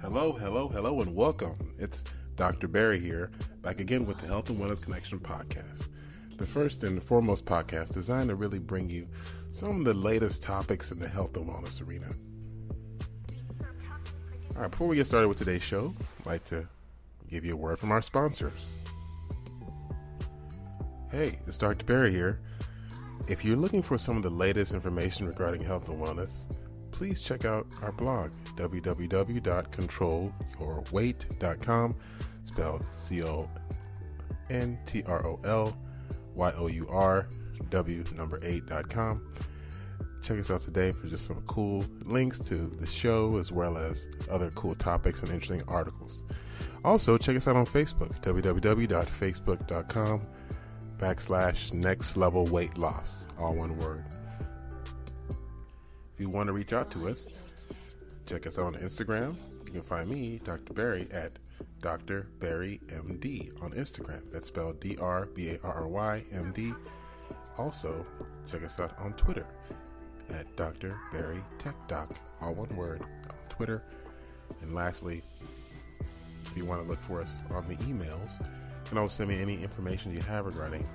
Hello, hello, hello, and welcome. It's Dr. Barry here, back again with the Health and Wellness Connection podcast. The first and foremost podcast designed to really bring you some of the latest topics in the health and wellness arena. All right, before we get started with today's show, I'd like to give you a word from our sponsors. Hey, it's Dr. Barry here. If you're looking for some of the latest information regarding health and wellness, please check out our blog, www.controlyourweight.com, spelled C O N T R O L Y O U R W number 8.com. Check us out today for just some cool links to the show as well as other cool topics and interesting articles. Also, check us out on Facebook, www.facebook.com backslash next level weight loss, all one word. If you want to reach out to us, check us out on Instagram. You can find me, Dr. Barry, at Dr. Barry MD on Instagram. That's spelled D R B A R R Y M D. Also, check us out on Twitter at Dr. Barry Tech Doc, all one word, on Twitter. And lastly, if you want to look for us on the emails, you can also send me any information you have regarding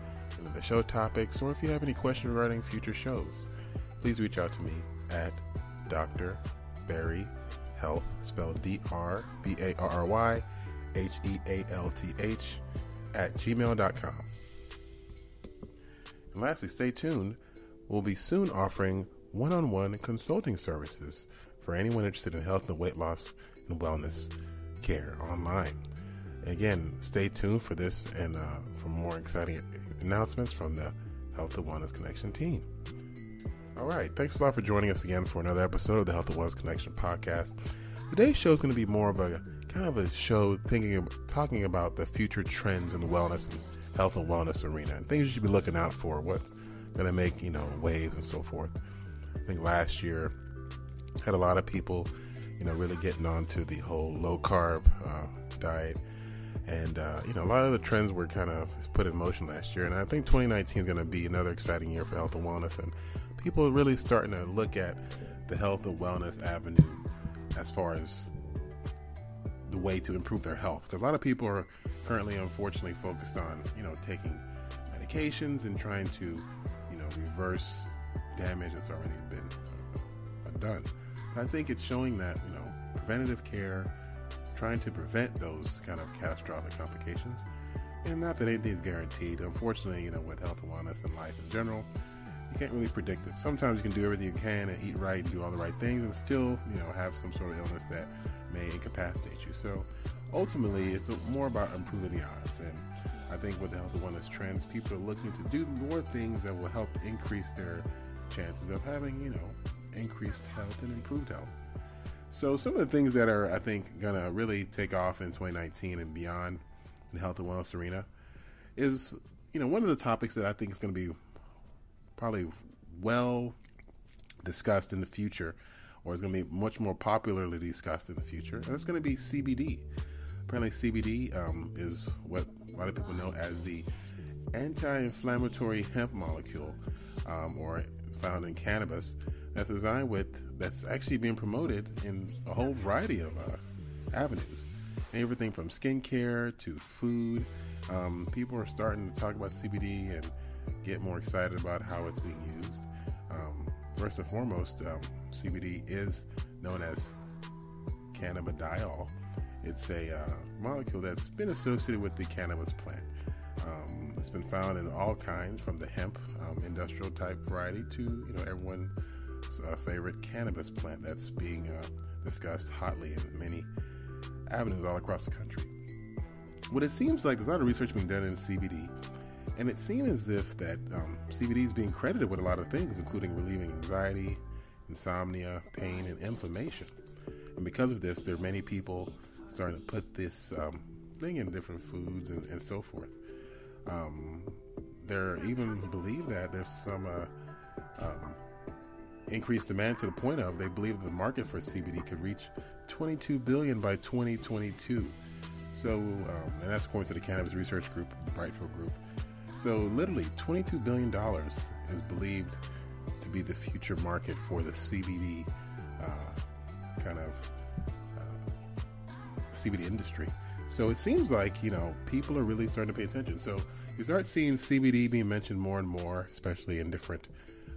the show topics, or if you have any questions regarding future shows, please reach out to me at Dr. Barry Health, spelled D R B A R R Y H E A L T H, at gmail.com. And lastly, stay tuned. We'll be soon offering one on one consulting services for anyone interested in health and weight loss and wellness care online. Again, stay tuned for this and uh, for more exciting announcements from the Health and Wellness Connection team. All right, thanks a lot for joining us again for another episode of the Health and Wellness Connection podcast. Today's show is going to be more of a kind of a show thinking of, talking about the future trends in the wellness and health and wellness arena and things you should be looking out for. What's going to make you know waves and so forth. I think last year had a lot of people, you know, really getting onto the whole low carb uh, diet and, uh, you know, a lot of the trends were kind of put in motion last year. And I think 2019 is going to be another exciting year for health and wellness. And people are really starting to look at the health and wellness avenue as far as the way to improve their health. Because a lot of people are currently, unfortunately, focused on, you know, taking medications and trying to, you know, reverse damage that's already been uh, done. I think it's showing that, you know, preventative care trying to prevent those kind of catastrophic complications. And not that anything's guaranteed. Unfortunately, you know, with health and wellness and life in general, you can't really predict it. Sometimes you can do everything you can and eat right and do all the right things and still, you know, have some sort of illness that may incapacitate you. So ultimately, it's more about improving the odds. And I think with the health and wellness trends, people are looking to do more things that will help increase their chances of having, you know, increased health and improved health. So some of the things that are, I think, gonna really take off in 2019 and beyond in the health and wellness arena is, you know, one of the topics that I think is going to be probably well discussed in the future, or is going to be much more popularly discussed in the future, and it's going to be CBD. Apparently, CBD um, is what a lot of people know as the anti-inflammatory hemp molecule, um, or found in cannabis that's designed with that's actually being promoted in a whole variety of uh, avenues. Everything from skincare to food. Um, people are starting to talk about CBD and get more excited about how it's being used. Um, first and foremost, um, CBD is known as cannabidiol. It's a uh, molecule that's been associated with the cannabis plant. Um, it's been found in all kinds, from the hemp um, industrial type variety to you know everyone's uh, favorite cannabis plant that's being uh, discussed hotly in many avenues all across the country. What it seems like there's a lot of research being done in CBD, and it seems as if that um, CBD is being credited with a lot of things, including relieving anxiety, insomnia, pain, and inflammation. And because of this, there are many people starting to put this um, thing in different foods and, and so forth. Um, there even believe that there's some uh, um, increased demand to the point of they believe the market for CBD could reach 22 billion by 2022. So, um, and that's according to the cannabis research group, the Brightfield Group. So, literally, 22 billion dollars is believed to be the future market for the CBD uh, kind of uh, CBD industry. So it seems like you know people are really starting to pay attention. So you start seeing CBD being mentioned more and more, especially in different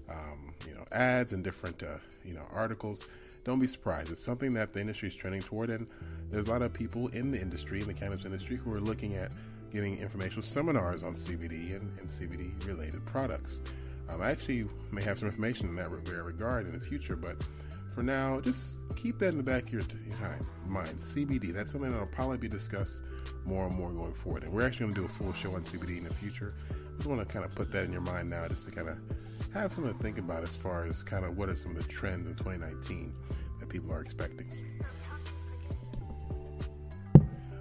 um, you know ads and different uh, you know articles. Don't be surprised. It's something that the industry is trending toward, and there's a lot of people in the industry, in the cannabis industry, who are looking at giving informational seminars on CBD and, and CBD related products. Um, I actually may have some information in that regard in the future, but for now, just keep that in the back of your, mind. CBD, that's something that'll probably be discussed more and more going forward. And we're actually going to do a full show on CBD in the future. I just want to kind of put that in your mind now, just to kind of have something to think about as far as kind of what are some of the trends in 2019 that people are expecting.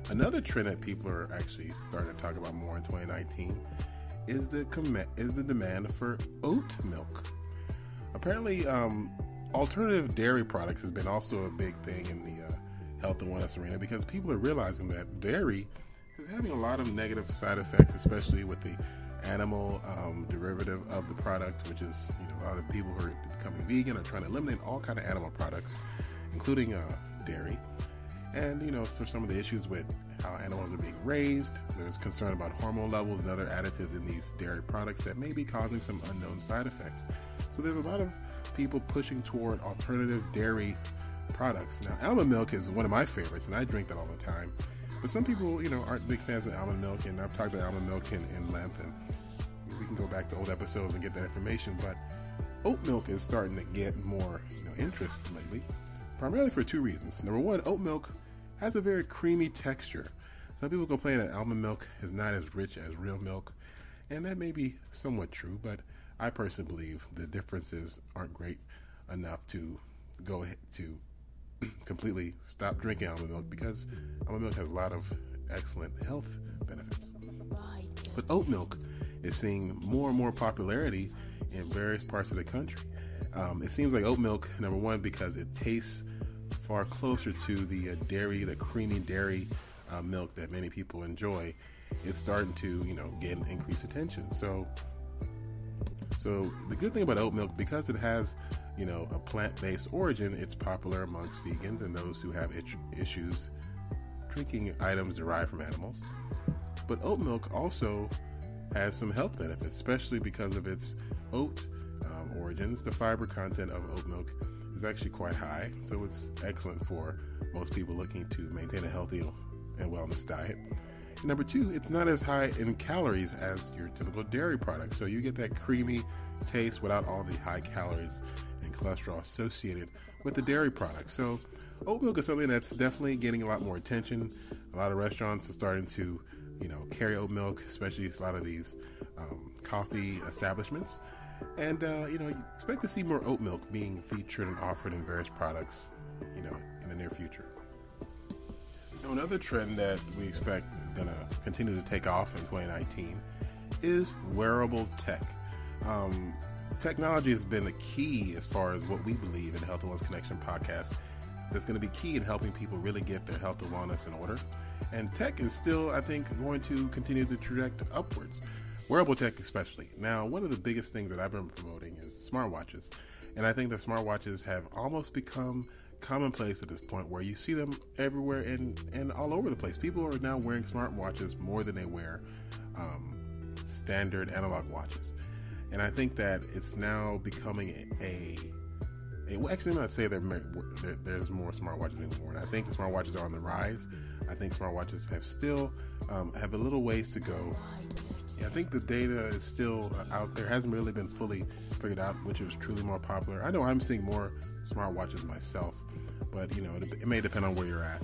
Another trend that people are actually starting to talk about more in 2019 is the is the demand for oat milk. Apparently, um, alternative dairy products has been also a big thing in the uh, health and wellness arena because people are realizing that dairy is having a lot of negative side effects, especially with the animal um, derivative of the product, which is you know a lot of people who are becoming vegan are trying to eliminate all kind of animal products, including uh, dairy. And you know, for some of the issues with how animals are being raised, there's concern about hormone levels and other additives in these dairy products that may be causing some unknown side effects. So there's a lot of people pushing toward alternative dairy products. Now, almond milk is one of my favorites, and I drink that all the time. But some people, you know, aren't big fans of almond milk, and I've talked about almond milk in, in length, and we can go back to old episodes and get that information. But oat milk is starting to get more, you know, interest lately, primarily for two reasons. Number one, oat milk has a very creamy texture. Some people complain that almond milk is not as rich as real milk, and that may be somewhat true, but I personally believe the differences aren't great enough to go to completely stop drinking almond milk because almond milk has a lot of excellent health benefits. But oat milk is seeing more and more popularity in various parts of the country. Um, it seems like oat milk, number one, because it tastes far closer to the uh, dairy, the creamy dairy uh, milk that many people enjoy. It's starting to, you know, get increased attention. So so the good thing about oat milk, because it has, you know, a plant-based origin, it's popular amongst vegans and those who have issues drinking items derived from animals. But oat milk also has some health benefits, especially because of its oat origins. The fiber content of oat milk is actually quite high, so it's excellent for most people looking to maintain a healthy and wellness diet. Number two, it's not as high in calories as your typical dairy product. So you get that creamy taste without all the high calories and cholesterol associated with the dairy product. So oat milk is something that's definitely getting a lot more attention. A lot of restaurants are starting to, you know, carry oat milk, especially a lot of these um, coffee establishments. And, uh, you know, you expect to see more oat milk being featured and offered in various products, you know, in the near future. Now, another trend that we expect is going to continue to take off in 2019 is wearable tech. Um, technology has been a key as far as what we believe in Health and Wellness Connection podcast. That's going to be key in helping people really get their health and wellness in order. And tech is still, I think, going to continue to traject upwards. Wearable tech, especially. Now, one of the biggest things that I've been promoting is smartwatches. And I think that smartwatches have almost become commonplace at this point where you see them everywhere and, and all over the place. People are now wearing smartwatches more than they wear um, standard analog watches. And I think that it's now becoming a, a, well, actually, I'm not saying there, there's more smartwatches anymore. I think the smartwatches are on the rise. I think smartwatches have still um, have a little ways to go. Yeah, I think the data is still out there. hasn't really been fully figured out which is truly more popular. I know I'm seeing more smartwatches myself, but you know, it, it may depend on where you're at.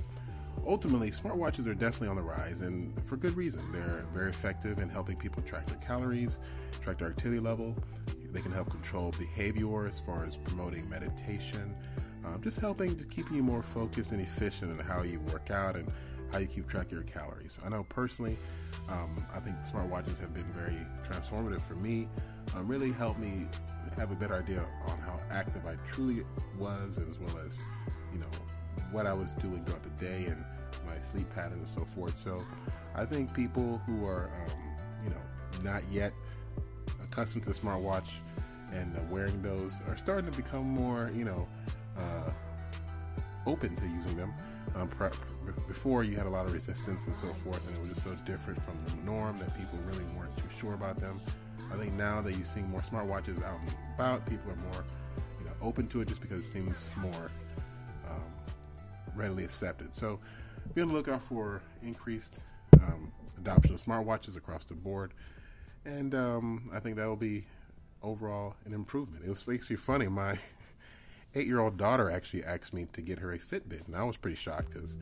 Ultimately, smartwatches are definitely on the rise, and for good reason. They're very effective in helping people track their calories, track their activity level. They can help control behavior as far as promoting meditation, um, just helping to keep you more focused and efficient in how you work out and how you keep track of your calories. I know personally, um, I think smartwatches have been very transformative for me. Um, really helped me have a better idea on how active I truly was, as well as you know what I was doing throughout the day and my sleep pattern and so forth. So I think people who are um, you know not yet accustomed to smartwatch and uh, wearing those are starting to become more you know open to using them. Um, before you had a lot of resistance and so forth, and it was just so different from the norm that people really weren't too sure about them. I think now that you're seeing more smartwatches out and about, people are more, you know, open to it just because it seems more um, readily accepted. So, be on the lookout for increased um, adoption of smartwatches across the board, and um, I think that will be overall an improvement. It was actually funny. My eight year old daughter actually asked me to get her a Fitbit, and I was pretty shocked because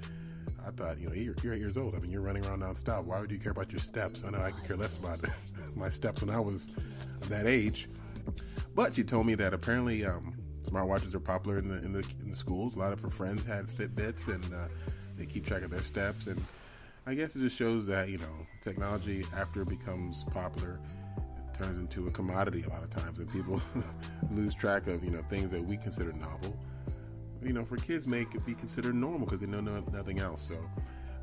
I thought, you know, you're, you're, eight years old. I mean, you're running around nonstop. Why would you care about your steps? I know I could care less about my steps when I was that age. But she told me that apparently um, smartwatches are popular in the, in the in the schools. A lot of her friends had Fitbits, and uh, they keep track of their steps. And I guess it just shows that you know technology after it becomes popular turns into a commodity a lot of times, and people lose track of you know things that we consider novel. You know, for kids, may be considered normal because they know no, nothing else. So,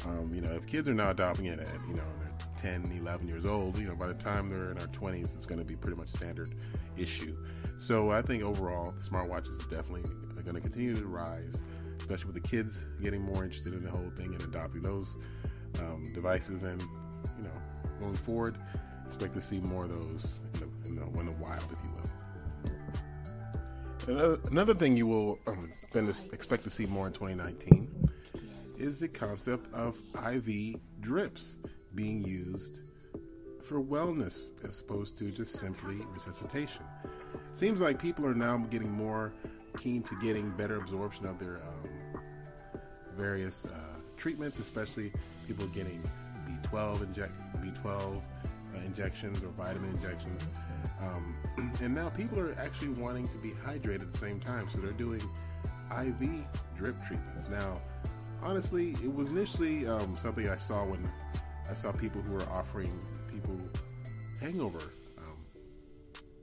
um, you know, if kids are now adopting it at you know they're 10, 11 years old, you know, by the time they're in our 20s, it's going to be pretty much standard issue. So, I think overall, smartwatches is definitely going to continue to rise, especially with the kids getting more interested in the whole thing and adopting those um, devices, and you know, going forward expect to see more of those in the, in the, in the wild, if you will. Another, another thing you will um, expect to see more in 2019 is the concept of IV drips being used for wellness as opposed to just simply resuscitation. Seems like people are now getting more keen to getting better absorption of their um, various uh, treatments, especially people getting B12 inject B12 uh, injections or vitamin injections. Um, and now people are actually wanting to be hydrated at the same time, so they're doing IV drip treatments. Now, honestly, it was initially um, something I saw when I saw people who were offering people hangover um,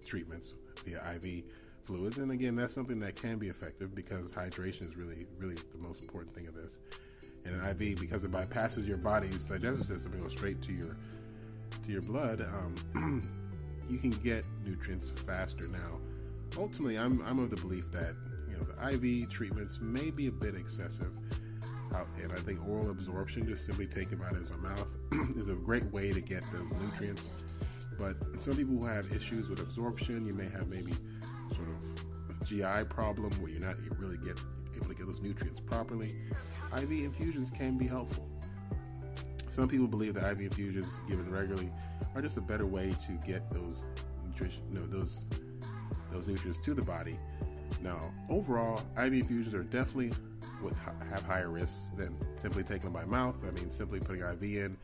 treatments via IV fluids. And again, that's something that can be effective because hydration is really, really the most important thing of this. And an IV, because it bypasses your body's digestive system and goes straight to your to your blood, um, you can get nutrients faster. Now, ultimately, I'm, I'm of the belief that you know the IV treatments may be a bit excessive, uh, and I think oral absorption, just simply taking out in my mouth, is a great way to get those nutrients. But some people who have issues with absorption, you may have maybe sort of GI problem where you're not really get able to get those nutrients properly. IV infusions can be helpful. Some people believe that IV infusions given regularly are just a better way to get those nutrition, know, those those nutrients to the body. Now, overall, IV infusions are definitely would have higher risks than simply taking them by mouth. I mean, simply putting IV in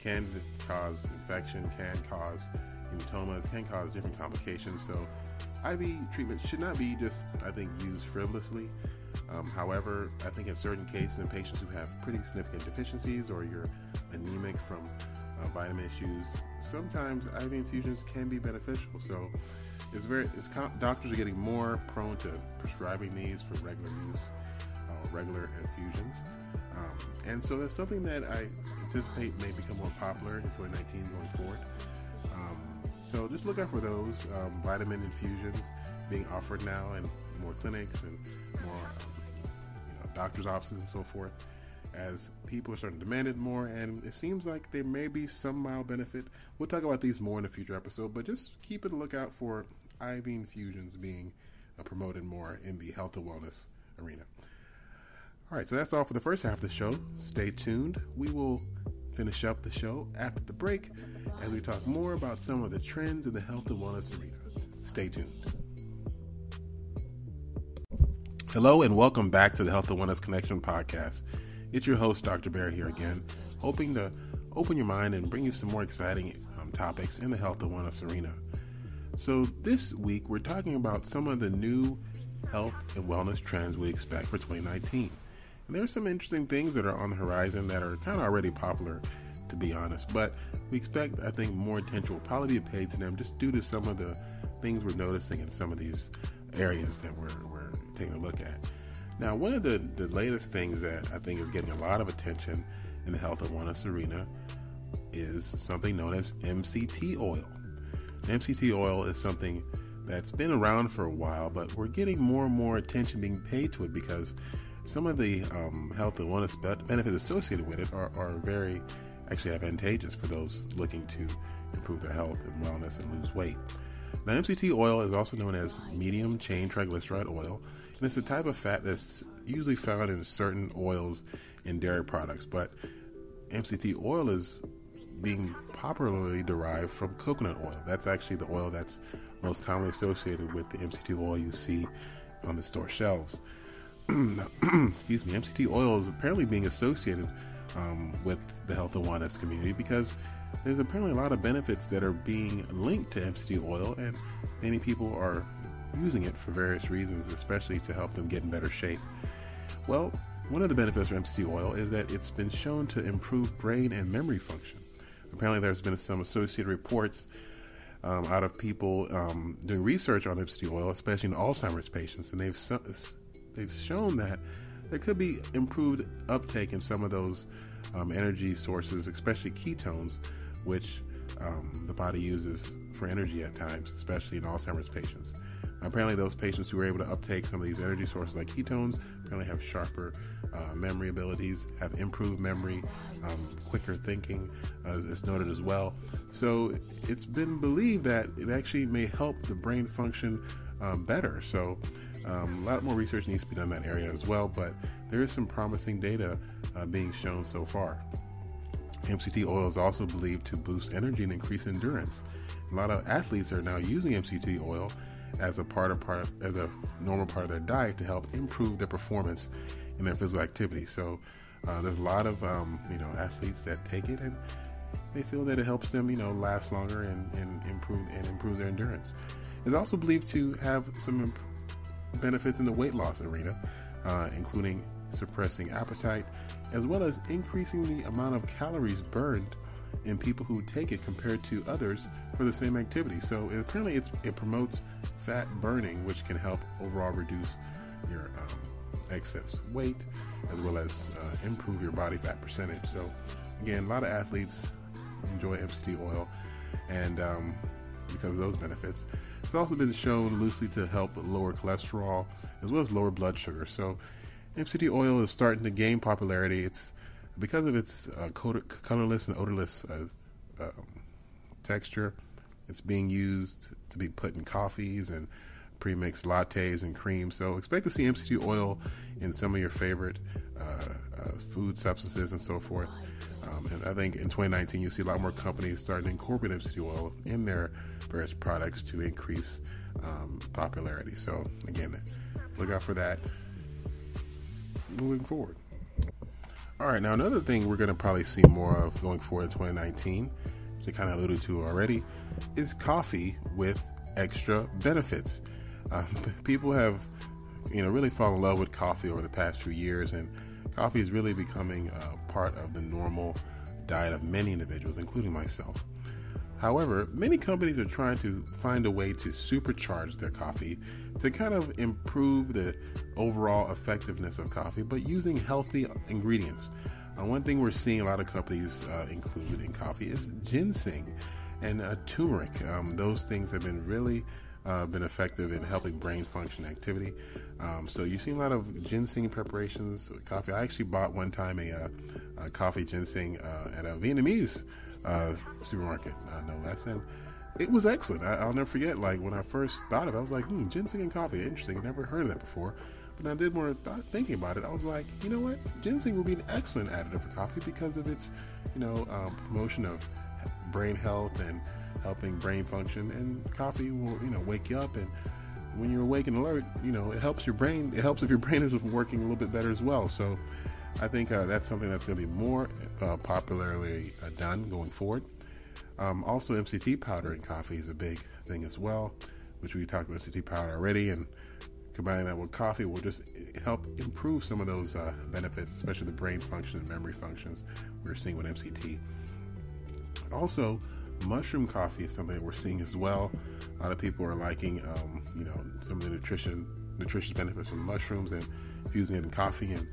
can cause infection, can cause hematomas, can cause different complications. So, IV treatment should not be just, I think, used frivolously. Um, however, I think in certain cases, in patients who have pretty significant deficiencies or you're anemic from uh, vitamin issues, sometimes IV infusions can be beneficial. So it's very, it's doctors are getting more prone to prescribing these for regular use, uh, regular infusions. Um, and so that's something that I anticipate may become more popular in 2019 going forward. So just look out for those um, vitamin infusions being offered now in more clinics and more um, you know, doctors' offices and so forth as people are starting to demand it more, and it seems like there may be some mild benefit. We'll talk about these more in a future episode, but just keep a lookout for IV infusions being uh, promoted more in the health and wellness arena. All right, so that's all for the first half of the show. Stay tuned. We will finish up the show after the break as we talk more about some of the trends in the health and wellness arena. Stay tuned. Hello, and welcome back to the Health and Wellness Connection podcast. It's your host, Dr. Barry, here again, hoping to open your mind and bring you some more exciting um, topics in the health and wellness arena. So, this week we're talking about some of the new health and wellness trends we expect for 2019. And there are some interesting things that are on the horizon that are kind of already popular, to be honest. But we expect, I think, more attention will probably be paid to them just due to some of the things we're noticing in some of these areas that we're, we're taking a look at. Now, one of the, the latest things that I think is getting a lot of attention in the health and wellness arena is something known as MCT oil. MCT oil is something that's been around for a while, but we're getting more and more attention being paid to it because some of the um, health and wellness benefits associated with it are, are very actually advantageous for those looking to improve their health and wellness and lose weight. Now, MCT oil is also known as medium chain triglyceride oil, and it's a type of fat that's usually found in certain oils and dairy products. But MCT oil is being popularly derived from coconut oil. That's actually the oil that's most commonly associated with the MCT oil you see on the store shelves. Excuse me, MCT oil is apparently being associated um, with the health and wellness community because there's apparently a lot of benefits that are being linked to MCT oil, and many people are using it for various reasons, especially to help them get in better shape. Well, one of the benefits of MCT oil is that it's been shown to improve brain and memory function. Apparently, there's been some associated reports um, out of people um, doing research on MCT oil, especially in Alzheimer's patients, and they've they've shown that there could be improved uptake in some of those um, energy sources, especially ketones, which um, the body uses for energy at times, especially in Alzheimer's patients. Apparently, those patients who are able to uptake some of these energy sources like ketones apparently have sharper uh, memory abilities, have improved memory, um, quicker thinking, as is noted as well. So, it's been believed that it actually may help the brain function um, better. So, um, a lot more research needs to be done in that area as well, but there is some promising data uh, being shown so far. MCT oil is also believed to boost energy and increase endurance. A lot of athletes are now using MCT oil as a part of part as a normal part of their diet to help improve their performance in their physical activity. So uh, there's a lot of um, you know athletes that take it and they feel that it helps them you know last longer and, and improve and improve their endurance. It's also believed to have some imp- benefits in the weight loss arena, uh, including suppressing appetite, as well as increasing the amount of calories burned in people who take it compared to others for the same activity. So it, apparently, it promotes fat burning, which can help overall reduce your um, excess weight, as well as uh, improve your body fat percentage. So again, a lot of athletes enjoy MCT oil, and um, because of those benefits. It's also been shown loosely to help lower cholesterol as well as lower blood sugar. So, MCT oil is starting to gain popularity. It's because of its uh, colorless and odorless uh, um, texture. It's being used to be put in coffees and pre-mixed lattes and creams. So expect to see MCT oil in some of your favorite uh, uh, food substances and so forth. Um, and I think in 2019 you'll see a lot more companies starting to incorporate MCT oil in their various products to increase um, popularity. So again, look out for that moving forward. All right, now another thing we're going to probably see more of going forward in 2019, which I kind of alluded to already, is coffee with extra benefits. Um, people have, you know, really fallen in love with coffee over the past few years, and coffee is really becoming a part of the normal diet of many individuals, including myself. However, many companies are trying to find a way to supercharge their coffee to kind of improve the overall effectiveness of coffee, but using healthy ingredients. Uh, one thing we're seeing a lot of companies uh, include in coffee is ginseng and uh, turmeric. Um, those things have been really uh, been effective in helping brain function activity. Um, so you've seen a lot of ginseng preparations with coffee. I actually bought one time a, uh, a coffee ginseng uh, at a Vietnamese uh, supermarket, no less. And it was excellent. I, will never forget, like, when I first thought of it, I was like, hmm, ginseng and coffee, interesting. Never heard of that before. But I did more thought, thinking about it. I was like, you know what? Ginseng will be an excellent additive for coffee because of its, you know, um, promotion of brain health and helping brain function. And coffee will, you know, wake you up. And when you're awake and alert, you know, it helps your brain. It helps if your brain is working a little bit better as well. So I think uh, that's something that's going to be more uh, popularly uh, done going forward. Um, also, MCT powder in coffee is a big thing as well, which we talked about MCT powder already, and combining that with coffee will just help improve some of those uh, benefits, especially the brain function and memory functions we're seeing with MCT. Also, mushroom coffee is something that we're seeing as well. A lot of people are liking, um, you know, some of the nutrition, nutritious benefits from mushrooms and using it in coffee. And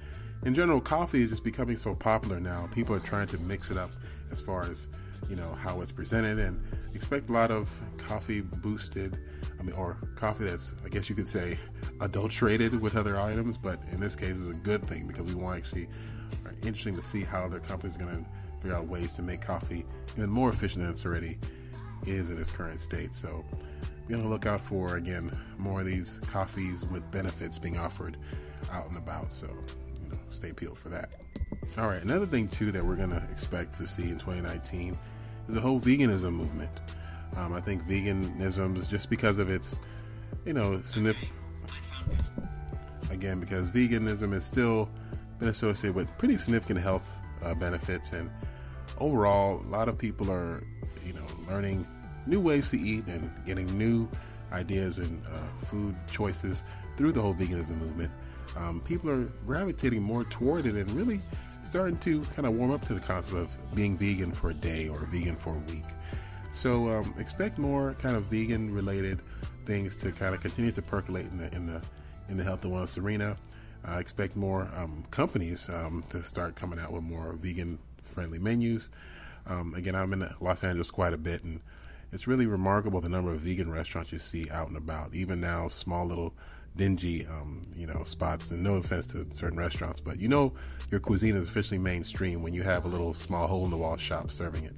in general, coffee is just becoming so popular now. People are trying to mix it up as far as you know, how it's presented, and expect a lot of coffee boosted, I mean, or coffee that's, I guess you could say, adulterated with other items, but in this case, it's a good thing because we want actually are interesting to see how their company's going to figure out ways to make coffee even more efficient than it's already is in its current state. So be on the lookout for again more of these coffees with benefits being offered out and about. So you know, stay peeled for that. All right, another thing too that we're gonna expect to see in 2019 is the whole veganism movement. Um, I think veganism is just because of its, you know, significant. Again, because veganism has still been associated with pretty significant health uh, benefits, and overall, a lot of people are, you know, learning new ways to eat and getting new ideas and uh, food choices through the whole veganism movement. Um, people are gravitating more toward it and really starting to kind of warm up to the concept of being vegan for a day or vegan for a week. So um, expect more kind of vegan related things to kind of continue to percolate in the in the in the health and wellness arena. I expect more um, companies um, to start coming out with more vegan friendly menus. Um, again, I'm in Los Angeles quite a bit, and it's really remarkable the number of vegan restaurants you see out and about. Even now, small little dingy, um, you know, spots. And no offense to certain restaurants, but you know, your cuisine is officially mainstream when you have a little small hole in the wall shop serving it.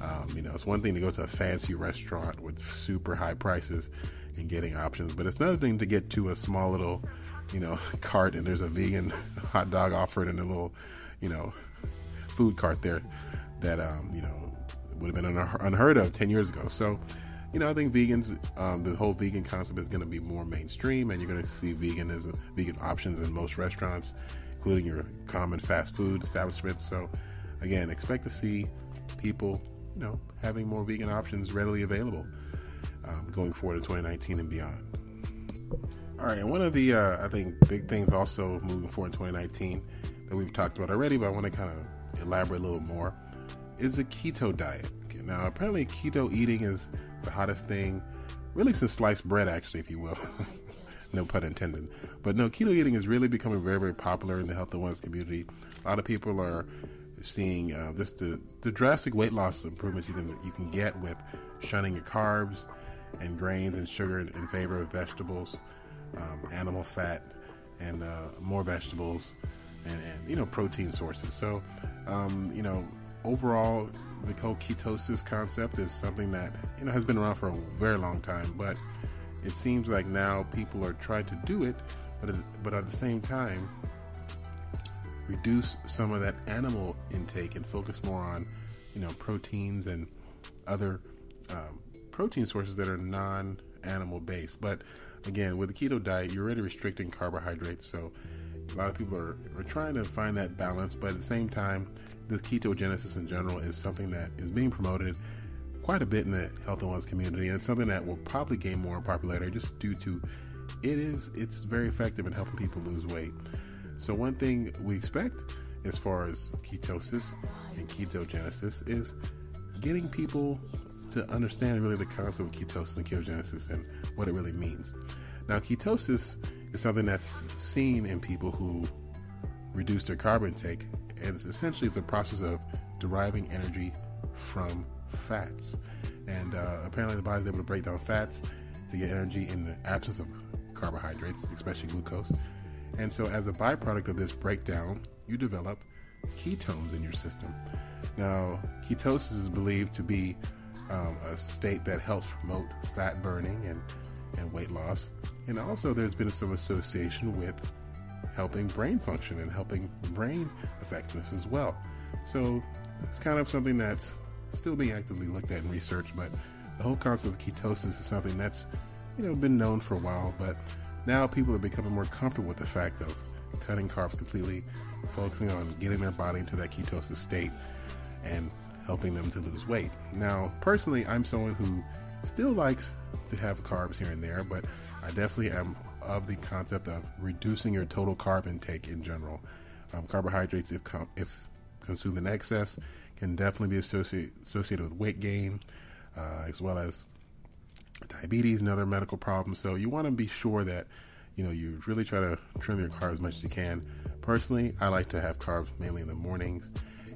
Um, you know, it's one thing to go to a fancy restaurant with super high prices and getting options, but it's another thing to get to a small little, you know, cart and there's a vegan hot dog offered in a little, you know, food cart there that, um, you know, would have been unheard of 10 years ago. So, you know, I think vegans, um, the whole vegan concept is going to be more mainstream, and you're going to see veganism, vegan options in most restaurants, including your common fast food establishments. So, again, expect to see people, you know, having more vegan options readily available um, going forward in 2019 and beyond. All right, and one of the uh, I think big things also moving forward in 2019 that we've talked about already, but I want to kind of elaborate a little more is a keto diet. Okay, now, apparently, keto eating is the hottest thing, really since sliced bread, actually, if you will. no pun intended. But no, keto eating is really becoming very, very popular in the health and wellness community. A lot of people are seeing uh, just the, the drastic weight loss improvements you can, you can get with shunning your carbs and grains and sugar in favor of vegetables, um, animal fat, and uh, more vegetables, and, and, you know protein sources. So, um, you know, overall, the whole ketosis concept is something that you know has been around for a very long time, but it seems like now people are trying to do it, but but at the same time, reduce some of that animal intake and focus more on you know proteins and other um, protein sources that are non-animal based. But again, with the keto diet, you're already restricting carbohydrates, so a lot of people are, are trying to find that balance, but at the same time, the ketogenesis in general is something that is being promoted quite a bit in the health and wellness community, and it's something that will probably gain more popularity just due to it is it's very effective in helping people lose weight. So one thing we expect as far as ketosis and ketogenesis is getting people to understand really the concept of ketosis and ketogenesis and what it really means. Now, ketosis is something that's seen in people who reduce their carb intake and it's essentially it's a process of deriving energy from fats. And uh, apparently, the body's able to break down fats to get energy in the absence of carbohydrates, especially glucose. And so, as a byproduct of this breakdown, you develop ketones in your system. Now, ketosis is believed to be um, a state that helps promote fat burning and, and weight loss. And also, there's been some association with helping brain function and helping brain effectiveness as well. So it's kind of something that's still being actively looked at in research, but the whole concept of ketosis is something that's you know been known for a while, but now people are becoming more comfortable with the fact of cutting carbs completely, focusing on getting their body into that ketosis state and helping them to lose weight. Now, personally, I'm someone who still likes to have carbs here and there, but I definitely am of the concept of reducing your total carb intake in general. Um, carbohydrates, if com- if consumed in excess, can definitely be associated associated with weight gain, uh, as well as diabetes and other medical problems. So you want to be sure that you know you really try to trim your carbs as much as you can. Personally, I like to have carbs mainly in the mornings,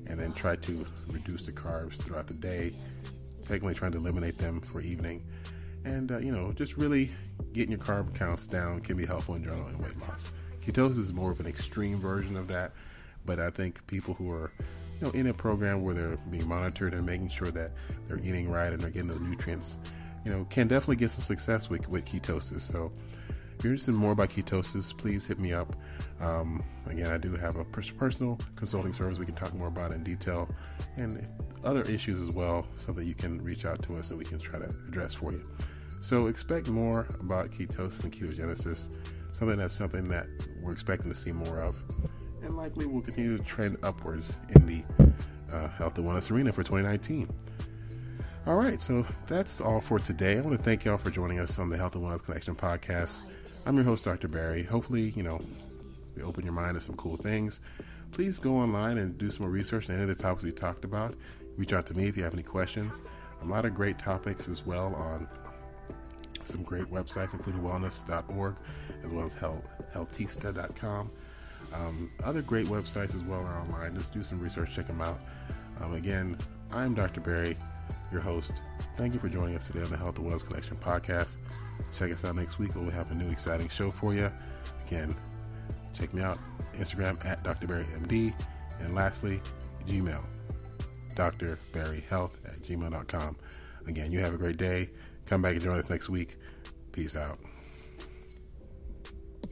and then try to reduce the carbs throughout the day. Technically, trying to eliminate them for evening, and uh, you know, just really getting your carb counts down can be helpful in general in weight loss. Ketosis is more of an extreme version of that, but I think people who are you know in a program where they're being monitored and making sure that they're eating right and they're getting the nutrients, you know, can definitely get some success with with ketosis. So if you're interested in more about ketosis, please hit me up. Um, again, I do have a personal consulting service we can talk more about in detail and other issues as well, so that you can reach out to us and we can try to address for you. So expect more about ketosis and ketogenesis, something that's something that we're expecting to see more of, and likely will continue to trend upwards in the uh, health and wellness arena for 2019. All right, so that's all for today. I want to thank y'all for joining us on the Health and Wellness Connection podcast. I'm your host, Dr. Barry. Hopefully, you know, we open your mind to some cool things. Please go online and do some more research on any of the topics we talked about. Reach out to me if you have any questions. A lot of great topics as well on some great websites, including wellness.org as well as health, healthista.com. Um, other great websites as well are online. Just do some research, check them out. Um, again, I'm Dr. Barry, your host. Thank you for joining us today on the Health and Wellness Connection podcast. Check us out next week. We'll have a new exciting show for you. Again, check me out Instagram at Dr. Barry MD. And lastly, Gmail, drbarryhealth at gmail.com. Again, you have a great day. Come back and join us next week. Peace out.